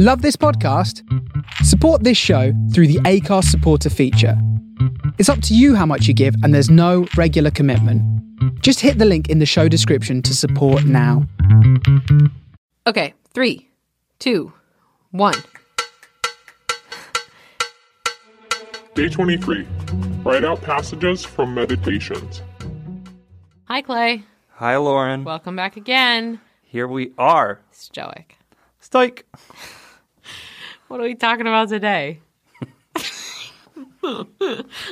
Love this podcast? Support this show through the Acast supporter feature. It's up to you how much you give, and there's no regular commitment. Just hit the link in the show description to support now. Okay, three, two, one. Day 23. Write out passages from Meditations. Hi, Clay. Hi, Lauren. Welcome back again. Here we are. Stoic. Stoic. What are we talking about today?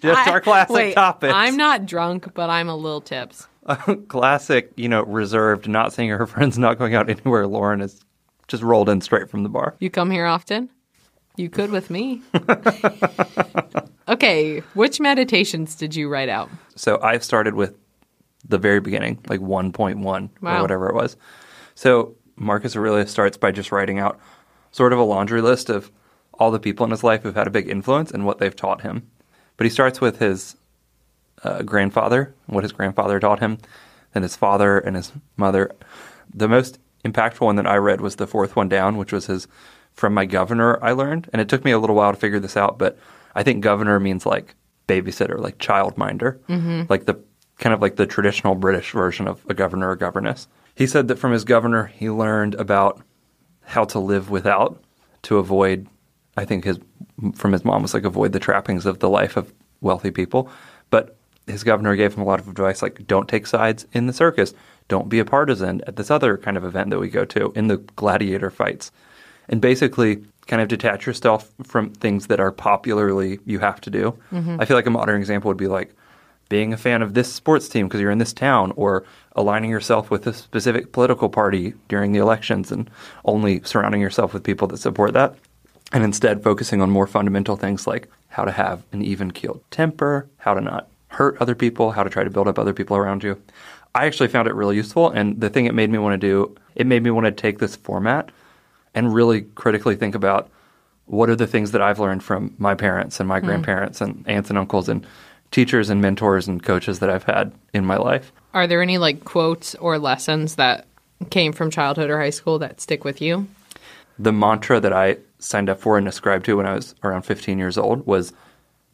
Just our classic Wait, topics. I'm not drunk, but I'm a little tips. classic, you know, reserved, not seeing her friends, not going out anywhere. Lauren is just rolled in straight from the bar. You come here often? You could with me. okay, which meditations did you write out? So I've started with the very beginning, like 1.1 or whatever it was. So Marcus Aurelius starts by just writing out sort of a laundry list of all the people in his life who've had a big influence and what they've taught him. But he starts with his uh, grandfather, what his grandfather taught him, then his father and his mother. The most impactful one that I read was the fourth one down, which was his from my governor. I learned, and it took me a little while to figure this out, but I think governor means like babysitter, like childminder, mm-hmm. like the kind of like the traditional British version of a governor or governess. He said that from his governor, he learned about how to live without to avoid. I think his from his mom was like avoid the trappings of the life of wealthy people, but his governor gave him a lot of advice like don't take sides in the circus, don't be a partisan at this other kind of event that we go to in the gladiator fights, and basically kind of detach yourself from things that are popularly you have to do. Mm-hmm. I feel like a modern example would be like being a fan of this sports team because you're in this town, or aligning yourself with a specific political party during the elections and only surrounding yourself with people that support that. And instead focusing on more fundamental things like how to have an even keeled temper, how to not hurt other people, how to try to build up other people around you. I actually found it really useful. And the thing it made me want to do, it made me want to take this format and really critically think about what are the things that I've learned from my parents and my hmm. grandparents and aunts and uncles and teachers and mentors and coaches that I've had in my life. Are there any like quotes or lessons that came from childhood or high school that stick with you? The mantra that I signed up for and ascribed to when I was around 15 years old was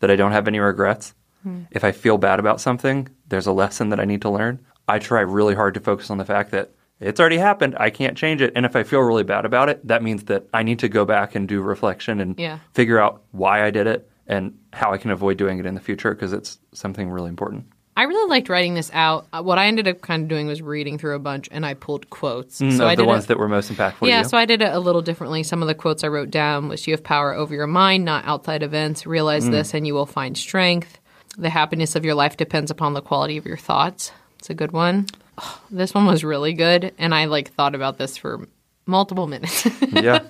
that I don't have any regrets. Hmm. If I feel bad about something, there's a lesson that I need to learn. I try really hard to focus on the fact that it's already happened. I can't change it. And if I feel really bad about it, that means that I need to go back and do reflection and Yeah. figure out why I did it and how I can avoid doing it in the future because it's something really important. I really liked writing this out. Uh, What I ended up kind of doing was reading through a bunch and I pulled quotes. Mm, so of I the did ones it, that were most impactful to Yeah, so I did it a little differently. Some of the quotes I wrote down was you have power over your mind, not outside events. Realize Mm. this and you will find strength. The happiness of your life depends upon the quality of your thoughts. It's a good one. Oh, this one was really good and I like thought about this for multiple minutes. yeah.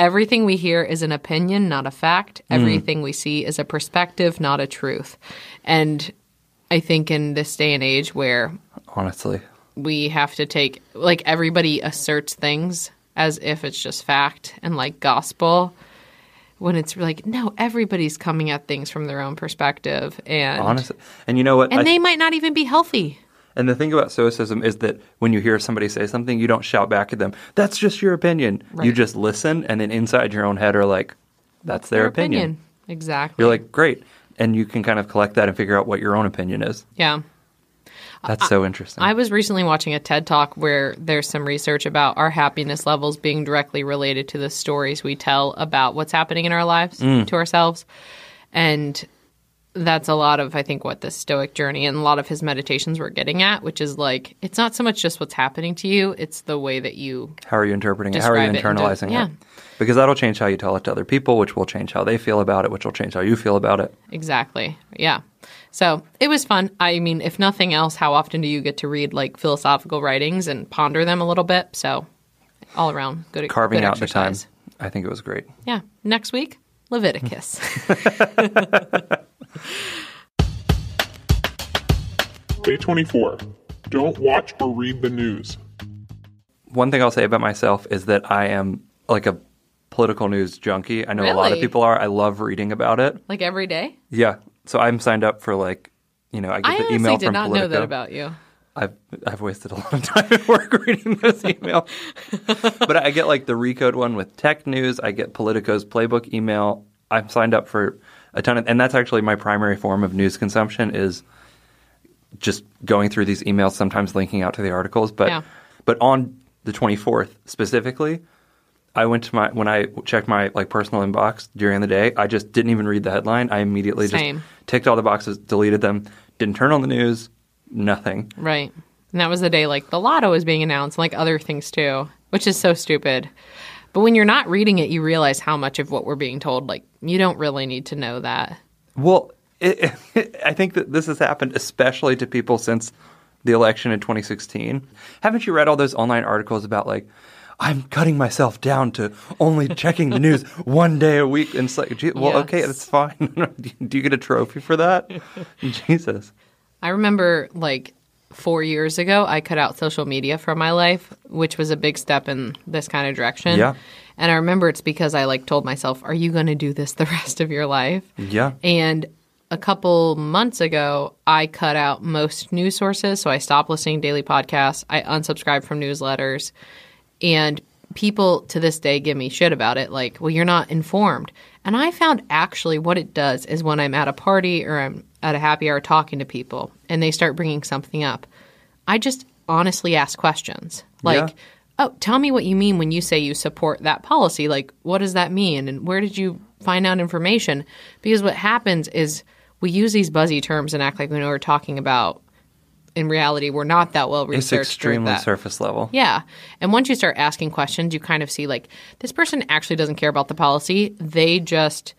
Everything we hear is an opinion, not a fact. Mm. Everything we see is a perspective, not a truth. And I think in this day and age where Honestly. we have to take, like, everybody asserts things as if it's just fact and like gospel, when it's like, no, everybody's coming at things from their own perspective. And, Honestly. And you know what? and I- they might not even be healthy. And the thing about stoicism is that when you hear somebody say something, you don't shout back at them. That's just your opinion. You just listen, and then inside your own head are like, "That's their, opinion. Exactly. You're like, "Great," and you can kind of collect that and figure out what your own opinion is. yeah. That's so interesting. I was recently watching a TED talk where there's some research about our happiness levels being directly related to the stories we tell about what's happening in our lives mm. to ourselves. And that's a lot of, I think, what the Stoic journey and a lot of his meditations were getting at, which is like, it's not so much just what's happening to you, it's the way that you. how are you interpreting it? How are you Describe it internalizing yeah. it? Because that'll change how you tell it to other people, which will change how they feel about it, which will change how you feel about it. Exactly. Yeah. So it was fun. I mean, if nothing else, how often do you get to read like philosophical writings and ponder them a little bit? So all around good. Carving good out the time. I think it was great. Yeah. Next week, Leviticus. Day 24. Don't watch or read the news. One thing I'll say about myself is that I am like a political news junkie. I know a lot of people are. I love reading about it. like every day. Yeah. So I'm signed up for like, you know, I get I the honestly email did not know that about you. I've I've wasted a lot of time at work reading this email. but I get like the Recode one with tech news. I get Politico's playbook email. I'm signed up for a ton of, and that's actually my primary form of news consumption is just going through these emails, sometimes linking out to the articles. But Yeah. but on the 24th specifically, I went to my when I checked my like personal inbox during the day. I just didn't even read the headline. I immediately Same. just ticked all the boxes, deleted them, didn't turn on the news, nothing. Right. And that was the day like the lotto was being announced, like other things too, which is so stupid. But when you're not reading it, you realize how much of what we're being told, like, you don't really need to know that. Well, it, I think that this has happened especially to people since the election in 2016. Haven't you read all those online articles about like I'm cutting myself down to only checking the news one day a week? And it's like, gee, well, Yes. okay, that's fine. Do you get a trophy for that? Jesus. I remember like four years ago, I cut out social media from my life, which was a big step in this kind of direction. Yeah. And I remember it's because I like told myself, "Are you going to do this the rest of your life?" Yeah. And a couple months ago, I cut out most news sources. So I stopped listening to daily podcasts. I unsubscribed from newsletters. And people to this day give me shit about it. Like, well, you're not informed. And I found actually what it does is when I'm at a party or I'm at a happy hour talking to people and they start bringing something up, I just honestly ask questions. Like, Yeah. Oh, tell me what you mean when you say you support that policy. Like, what does that mean? And where did you find out information? Because what happens is we use these buzzy terms and act like we know what we're talking about. In reality, we're not that well It's researched. or extremely that. surface level. Yeah. And once you start asking questions, you kind of see like this person actually doesn't care about the policy. They just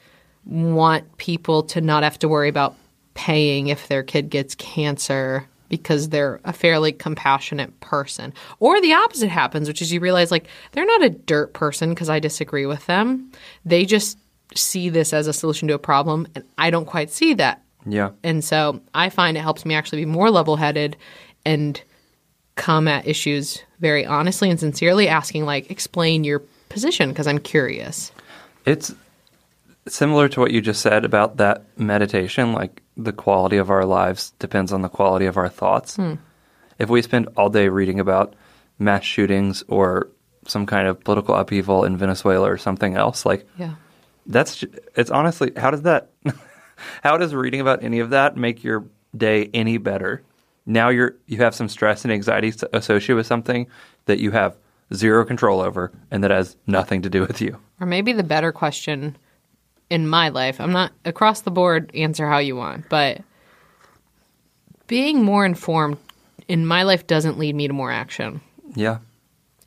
want people to not have to worry about paying if their kid gets cancer because they're a fairly compassionate person. Or the opposite happens, which is you realize like they're not a dirt person because I disagree with them. They just see this as a solution to a problem and I don't quite see that. Yeah. And so I find it helps me actually be more level headed and come at issues very honestly and sincerely, asking, like, explain your position because I'm curious. It's similar to what you just said about that meditation. Like the quality of our lives depends on the quality of our thoughts. Hmm. If we spend all day reading about mass shootings or some kind of political upheaval in Venezuela or something else, like Yeah. that's it's honestly how does that how does reading about any of that make your day any better? Now you're you have some stress and anxiety associated with something that you have zero control over and that has nothing to do with you. Or maybe the better question in my life, I'm not across the board, answer how you want, but being more informed in my life doesn't lead me to more action. Yeah.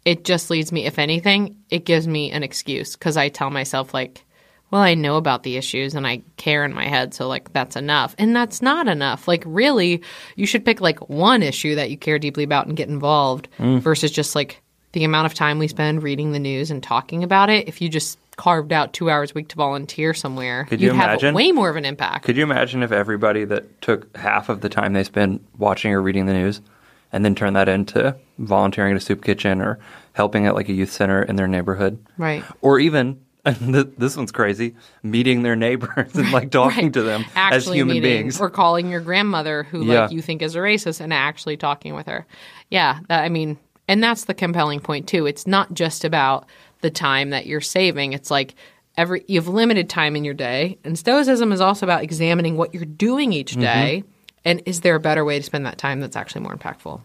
it just leads me if anything it gives me an excuse because i tell myself like well i know about the issues and i care in my head so like that's enough and that's not enough like really you should pick like one issue that you care deeply about and get involved Mm. versus just like the amount of time we spend reading the news and talking about it if you just carved out two hours a week to volunteer somewhere Could you have imagine? way more of an impact Could you imagine if everybody that took half of the time they spend watching or reading the news and then turn that into volunteering at a soup kitchen or helping at like a youth center in their neighborhood? Right. Or even, this one's crazy, meeting their neighbors and like talking Right. to them as human meeting, beings. or calling your grandmother who Yeah. like you think is a racist and actually talking with her yeah that, i mean and that's the compelling point too it's not just about the time that you're saving it's like every you have limited time in your day and stoicism is also about examining what you're doing each Mm-hmm. day and is there a better way to spend that time that's actually more impactful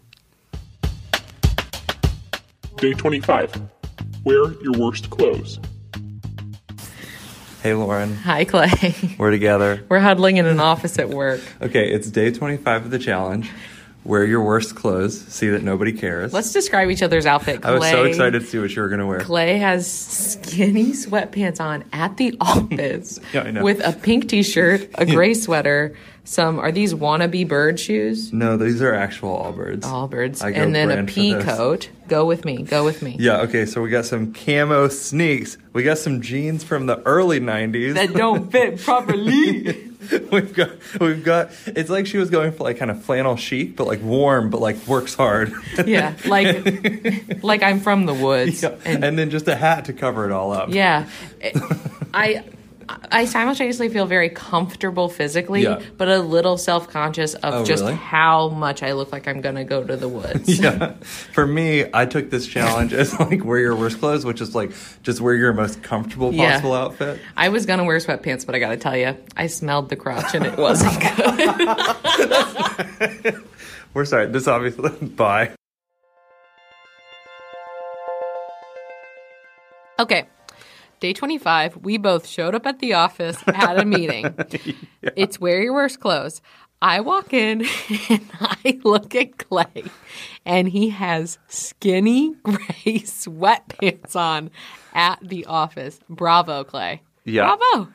Day 25. Wear your worst clothes. Hey, Lauren, hi clay we're together. we're huddling in an office at work Okay, it's day 25 of the challenge. Wear your worst clothes, see that nobody cares. let's describe each other's outfit I was so Clay- excited to see what you were going to wear. Clay has skinny sweatpants on at the office Yeah, I know. with a pink t-shirt, a gray sweater, some are these wannabe bird shoes? No, these are actual Allbirds. Allbirds, I and then a pea coat. Go with me. Go with me. Yeah, okay, so we got some camo sneaks. We got some jeans from the early 90s. That don't fit properly. we've got we've got it's like she was going for like kind of flannel chic, but like warm, but like works hard. yeah, like like I'm from the woods. Yeah, And and then just a hat to cover it all up. Yeah. I I simultaneously feel very comfortable physically, Yeah. but a little self conscious of Oh, just really? how much I look like I'm gonna go to the woods. yeah. For me, I took this challenge as like wear your worst clothes, which is like just wear your most comfortable Yeah. possible outfit. I was gonna wear sweatpants, but I gotta tell you, I smelled the crotch and it wasn't good. We're sorry. This obviously bye. Okay. Day 25, we both showed up at the office at a meeting. It's wear your worst clothes. I walk in and I look at Clay, and he has skinny gray sweatpants on at the office. Bravo, Clay. Yeah. Bravo.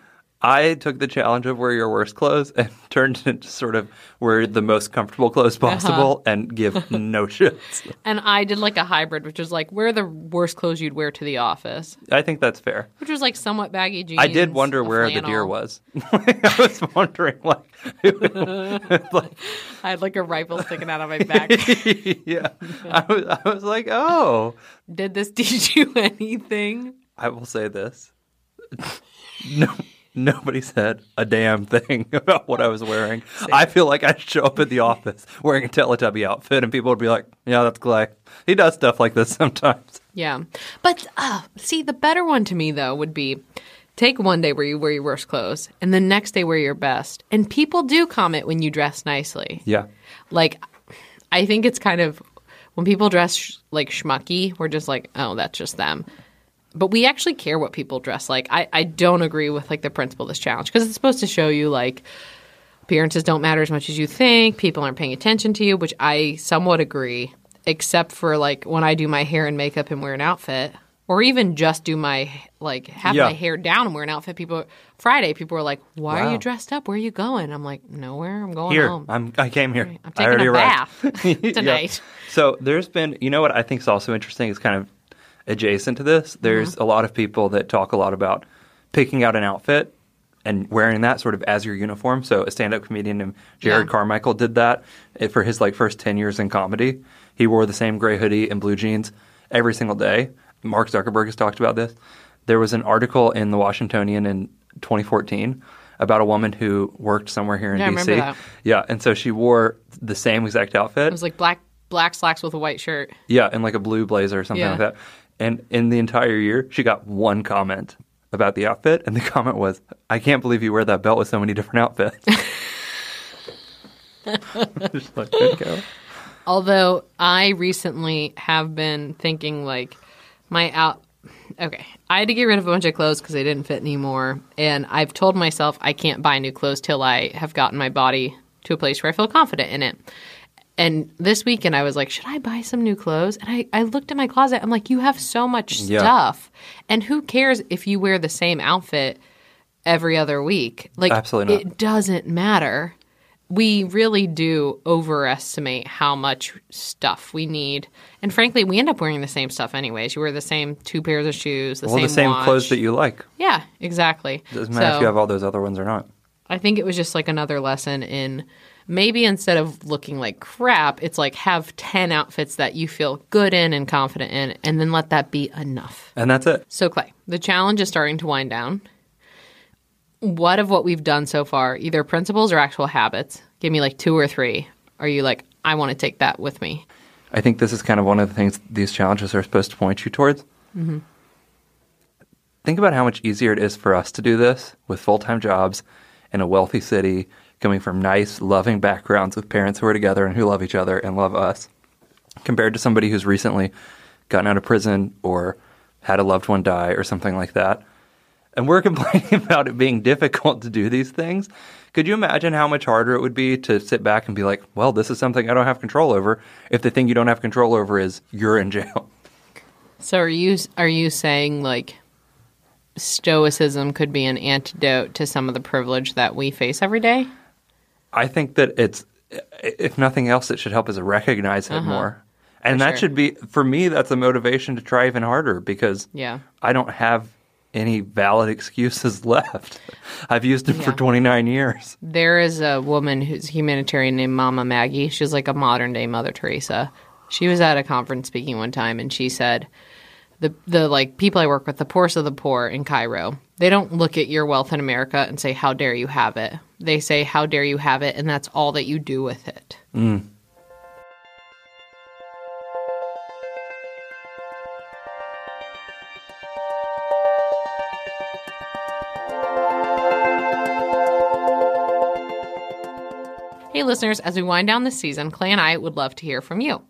I took the challenge of wear your worst clothes and turned it into sort of wear the most comfortable clothes Uh-huh. possible and give no shits. And I did like a hybrid, which was like wear the worst clothes you'd wear to the office, I think that's fair. which was like somewhat baggy jeans. I did wonder where the deer was. I was wondering, like, like I had like a rifle sticking out of my back. yeah. I was, I was like, oh. did this teach you anything? I will say this. No, nobody said a damn thing about what I was wearing. I feel like I'd show up at the office wearing a Teletubby outfit, and people would be like, "Yeah, that's Clay. He does stuff like this sometimes." Yeah. But uh, see, the better one to me, though, would be take one day where you wear your worst clothes and the next day wear your best. And people do comment when you dress nicely. Yeah, Like, I think it's kind of when people dress sh- like schmucky, we're just like, oh, that's just them. But we actually care what people dress like. I, I don't agree with like the principle of this challenge because it's supposed to show you like appearances don't matter as much as you think. People aren't paying attention to you, which I somewhat agree, except for like when I do my hair and makeup and wear an outfit, or even just do my like have Yeah. my hair down and wear an outfit. People Friday, people were like, "Why are you dressed up? Where are you going?" I'm like, "Nowhere. I'm going here home." I'm. I came here. I'm taking a arrived. bath Yeah. tonight. So there's been, you know, what I think is also interesting is kind of adjacent to this. There's Mm-hmm. a lot of people that talk a lot about picking out an outfit and wearing that sort of as your uniform. So a stand-up comedian named Jerrod Yeah. Carmichael did that eh, for his like first 10 years in comedy. He wore the same gray hoodie and blue jeans every single day. Mark Zuckerberg has talked about this. There was an article in the Washingtonian in 2014 about a woman who worked somewhere here in Yeah, I DC. remember that. Yeah, and so she wore the same exact outfit. It was like black black slacks with a white shirt. Yeah, and like a blue blazer or something Yeah. like that. And in the entire year, she got one comment about the outfit, and the comment was, "I can't believe you wear that belt with so many different outfits." Just like, good go. Although I recently have been thinking like my out okay, I had to get rid of a bunch of clothes because they didn't fit anymore, and I've told myself I can't buy new clothes till I have gotten my body to a place where I feel confident in it. And this weekend I was like, should I buy some new clothes? And I, I looked at my closet. I'm like, you have so much Yeah. stuff. And who cares if you wear the same outfit every other week? Like Absolutely not. it doesn't matter. We really do overestimate how much stuff we need. And frankly, we end up wearing the same stuff anyways. You wear the same two pairs of shoes, the Well, same the same watch. clothes that you like. Yeah, exactly. Doesn't matter if So- you have all those other ones or not. I think it was just like another lesson in maybe instead of looking like crap, it's like have 10 outfits that you feel good in and confident in, and then let that be enough. And that's it. So, Clay, the challenge is starting to wind down. What of what we've done so far, either principles or actual habits, give me like two or three. Are you like, I want to take that with me? I think this is kind of one of the things these challenges are supposed to point you towards. Mm-hmm. Think about how much easier it is for us to do this with full time jobs in a wealthy city, coming from nice, loving backgrounds with parents who are together and who love each other and love us, compared to somebody who's recently gotten out of prison or had a loved one die or something like that. And we're complaining about it being difficult to do these things. Could you imagine how much harder it would be to sit back and be like, well, this is something I don't have control over if the thing you don't have control over is you're in jail? So, are you are you saying like stoicism could be an antidote to some of the privilege that we face every day? I think that it's, if nothing else, it should help us recognize it more. And Uh-huh. For that sure. should be, for me, that's a motivation to try even harder because Yeah. I don't have any valid excuses left. I've used them for 29 years. There is a woman who's a humanitarian named Mama Maggie. She's like a modern day Mother Teresa. She was at a conference speaking one time and she said, the the like people I work with, the poorest of the poor in Cairo, they don't look at your wealth in America and say, "How dare you have it?" They say, "How dare you have it?" and that's all that you do with it. Mm. Hey, listeners, as we wind down this season, Clay and I would love to hear from you.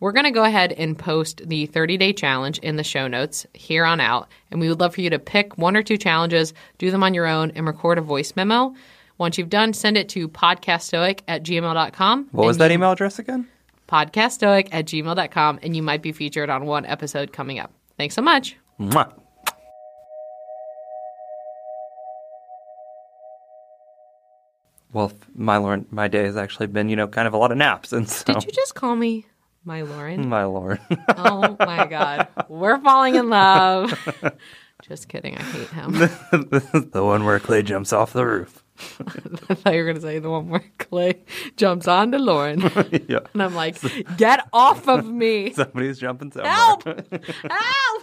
We're going to go ahead and post the 30 day challenge in the show notes here on out. And we would love for you to pick one or two challenges, do them on your own, and record a voice memo. Once you've done, send it to podcaststoic at gmail.com. What was that email address again? Podcaststoic at gmail.com. And you might be featured on one episode coming up. Thanks so much. Mwah. Well, my my day has actually been, you know, kind of a lot of naps, and so Did you just call me my Lauren? my Lauren. oh my God. We're falling in love. just kidding. I hate him. the one where Clay jumps off the roof. I thought you were going to say the one where Clay jumps onto Lauren. yeah, And I'm like, get off of me. somebody's jumping somewhere. Help! Help!